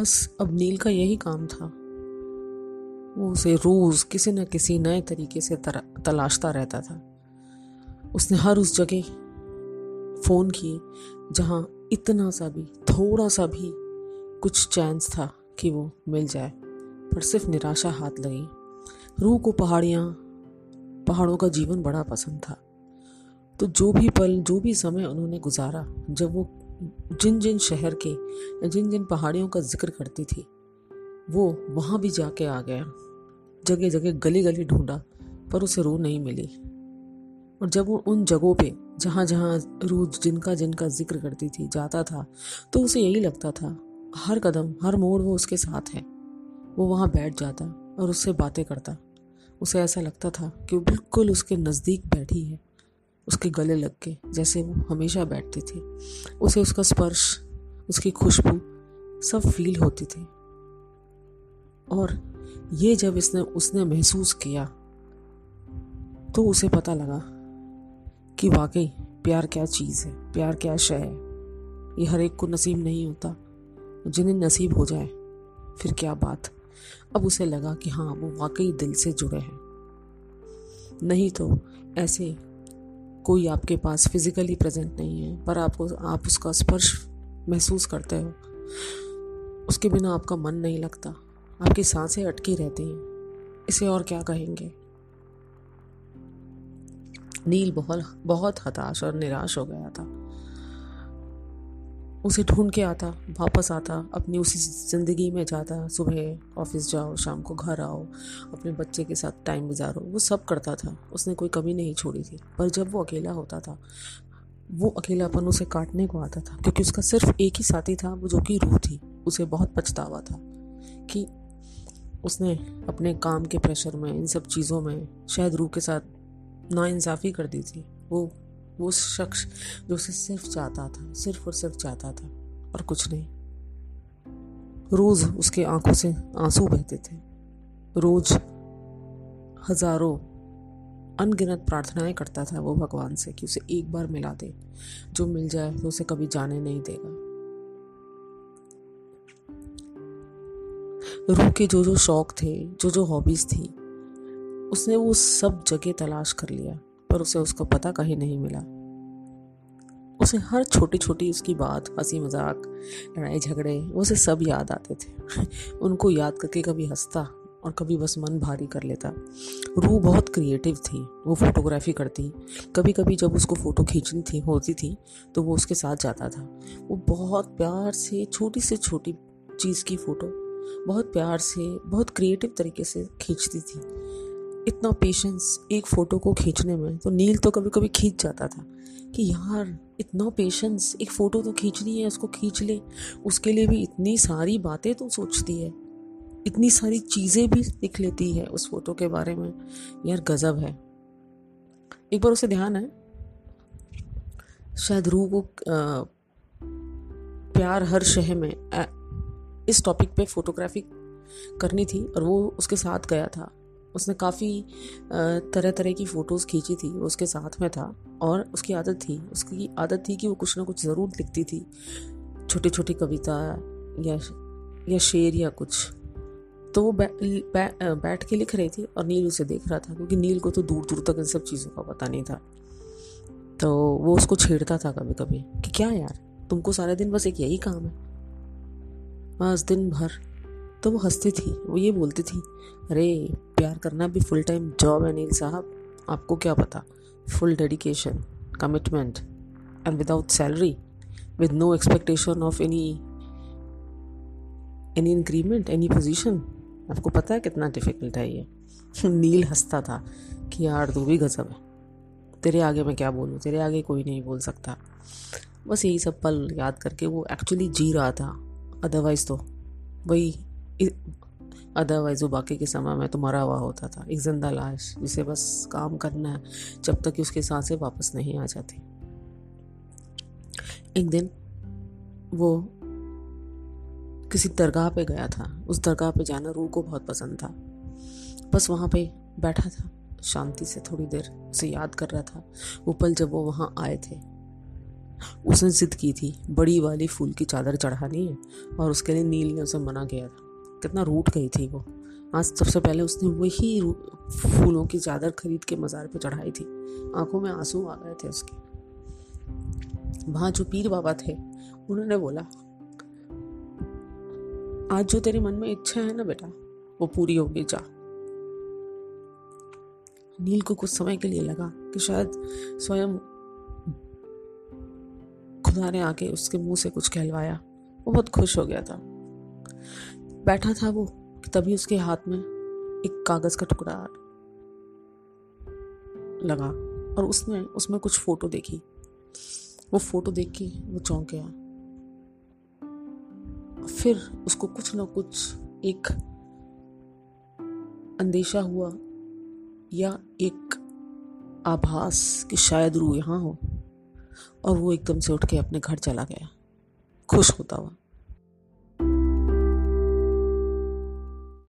बस अब नील का यही काम था। वो उसे रोज किसी न किसी नए तरीके से तलाशता रहता था। उसने हर उस जगह फ़ोन किए, जहाँ इतना सा भी, थोड़ा सा भी कुछ चांस था कि वो मिल जाए, पर सिर्फ़ निराशा हाथ लगी। रूह को पहाड़ियाँ, पहाड़ों का जीवन बड़ा पसंद था। तो जो भी पल, जो भी समय उन्होंने गुजारा, जब वो जिन जिन शहर के जिन जिन पहाड़ियों का ज़िक्र करती थी, वो वहाँ भी जाके आ गया। जगह जगह गली गली ढूंढा, पर उसे रूह नहीं मिली। और जब वो उन जगहों पे जहाँ जहाँ रूह जिनका जिनका ज़िक्र करती थी, जाता था तो उसे यही लगता था, हर कदम, हर मोड़ वो उसके साथ है। वो वहाँ बैठ जाता और उससे बातें करता। उसे ऐसा लगता था कि वो बिल्कुल उसके नज़दीक बैठी है। उसके गले लग के जैसे वो हमेशा बैठती थी। उसे उसका स्पर्श, उसकी खुशबू सब फील होती थी। और ये जब इसने, उसने महसूस किया तो उसे पता लगा कि वाकई प्यार क्या चीज़ है, प्यार क्या शय है। ये हर एक को नसीब नहीं होता, जिन्हें नसीब हो जाए, फिर क्या बात। अब उसे लगा कि हाँ वो वाकई दिल से जुड़े हैं। नहीं तो ऐसे कोई आपके पास फिजिकली प्रेजेंट नहीं है, पर आपको, आप उसका स्पर्श महसूस करते हो। उसके बिना आपका मन नहीं लगता। आपकी साँसें अटकी रहती हैं। इसे और क्या कहेंगे? नील बहुत बहुत हताश और निराश हो गया था। उसे ढूंढ के आता, वापस आता, अपनी उसी ज़िंदगी में जाता, सुबह ऑफ़िस जाओ, शाम को घर आओ, अपने बच्चे के साथ टाइम गुजारो, वो सब करता था, उसने कोई कमी नहीं छोड़ी थी। पर जब वो अकेला होता था, वो अकेलापन उसे काटने को आता था, क्योंकि उसका सिर्फ़ एक ही साथी था, वो जो कि रूह थी, उसे बहुत पछतावा था कि उसने अपने काम के प्रेशर में, इन सब चीज़ों में, शायद रूह के साथ नाइंसाफ़ी कर दी थी। वो वो शख्स जो उसे सिर्फ़ चाहता था, सिर्फ़ और सिर्फ़ चाहता था, और कुछ नहीं। रोज उसके आँखों से आँसू बहते थे। रोज हज़ारों अनगिनत प्रार्थनाएँ करता था वो भगवान से कि उसे एक बार मिला दे। जो मिल जाए तो उसे कभी जाने नहीं देगा। रूह के जो जो शौक थे जो जो हॉबीज थी, उसने वो सब जगह तलाश कर लिया। पर उसे उसका पता कहीं नहीं मिला। उसे हर छोटी छोटी उसकी बात हँसी मज़ाक लड़ाई झगड़े उसे सब याद आते थे। उनको याद करके कभी हंसता और कभी बस मन भारी कर लेता। रूह बहुत क्रिएटिव थी, वो फोटोग्राफी करती। कभी कभी जब उसको फ़ोटो खींचनी थी, होती थी तो वो उसके साथ जाता था। वो बहुत प्यार से, छोटी से छोटी चीज़ की फ़ोटो बहुत प्यार से, बहुत क्रिएटिव तरीके से खींचती थी। इतना पेशेंस एक फ़ोटो को खींचने में तो नील तो कभी कभी खींच जाता था कि यार, इतना पेशेंस एक फ़ोटो तो खींचनी है, उसको खींच ले। उसके लिए भी इतनी सारी बातें तो सोचती है, इतनी सारी चीज़ें भी लिख लेती है उस फ़ोटो के बारे में। यार, गज़ब है। एक बार उसे ध्यान है। शायद रूह को प्यार हर शहर में इस टॉपिक पे फोटोग्राफी करनी थी और वो उसके साथ गया था। उसने काफ़ी तरह तरह की फ़ोटोज़ खींची थी वो उसके साथ में था और उसकी आदत थी उसकी आदत थी कि वो कुछ ना कुछ ज़रूर लिखती थी। छोटी छोटी कविता या या शेर या कुछ। तो वो बै, बैठ के लिख रही थी और नील उसे देख रहा था क्योंकि नील को तो दूर दूर तक इन सब चीज़ों का पता नहीं था। तो वो उसको छेड़ता था कभी कभी कि क्या यार तुमको सारे दिन बस एक यही काम है। बस दिन भर तो वो हंसती थी, वो ये बोलती थी, अरे, प्यार करना भी फुल टाइम जॉब है नील साहब, आपको क्या पता? Full dedication commitment and without salary with no expectation of any any increment any position आपको पता है कितना डिफ़िकल्ट है ये? नील हंसता था कि यार, तू भी गजब है। तेरे आगे मैं क्या बोलूँ? तेरे आगे कोई नहीं बोल सकता। बस यही सब पल याद करके वो एक्चुअली जी रहा था। अदरवाइज़ तो वही अदरवाइज़ वो बाकी के समय में तो मरा हुआ होता था। एक ज़िंदा लाश, जिसे बस काम करना है, जब तक कि उसकी साँसें वापस नहीं आ जाती। एक दिन वो किसी दरगाह पे गया था। उस दरगाह पे जाना रूह को बहुत पसंद था। बस वहाँ पे बैठा था, शांति से थोड़ी देर उसे याद कर रहा था। वो पल जब वो वहाँ आए थे। उसने जिद की थी, बड़ी वाली फूल की चादर चढ़ानी है, और उसके लिए नील ने उसे मना किया था। कितना रूट गई थी वो। आज सबसे पहले उसने वही फूलों की चादर खरीद के मज़ार पे चढ़ाई थी। आँखों में आँसू आ गए थे उसके। वहाँ जो पीर बाबा थे, उन्होंने बोला, आज जो तेरे मन में इच्छा है ना बेटा, वो पूरी होगी, जा। नील को कुछ समय के लिए लगा कि शायद स्वयं खुदा ने आके उसके मुँह से कुछ कहलवाया। वो बहुत खुश हो गया था। बैठा था वो, तभी उसके हाथ में एक कागज़ का टुकड़ा लगा और उसने, उसमें कुछ फ़ोटो देखी। वो फ़ोटो देख के वो चौंक गया। फिर उसको कुछ ना कुछ एक अंदेशा हुआ, या एक आभास कि शायद रू यहाँ हो, और वो एकदम से उठ के अपने घर चला गया। खुश होता हुआ।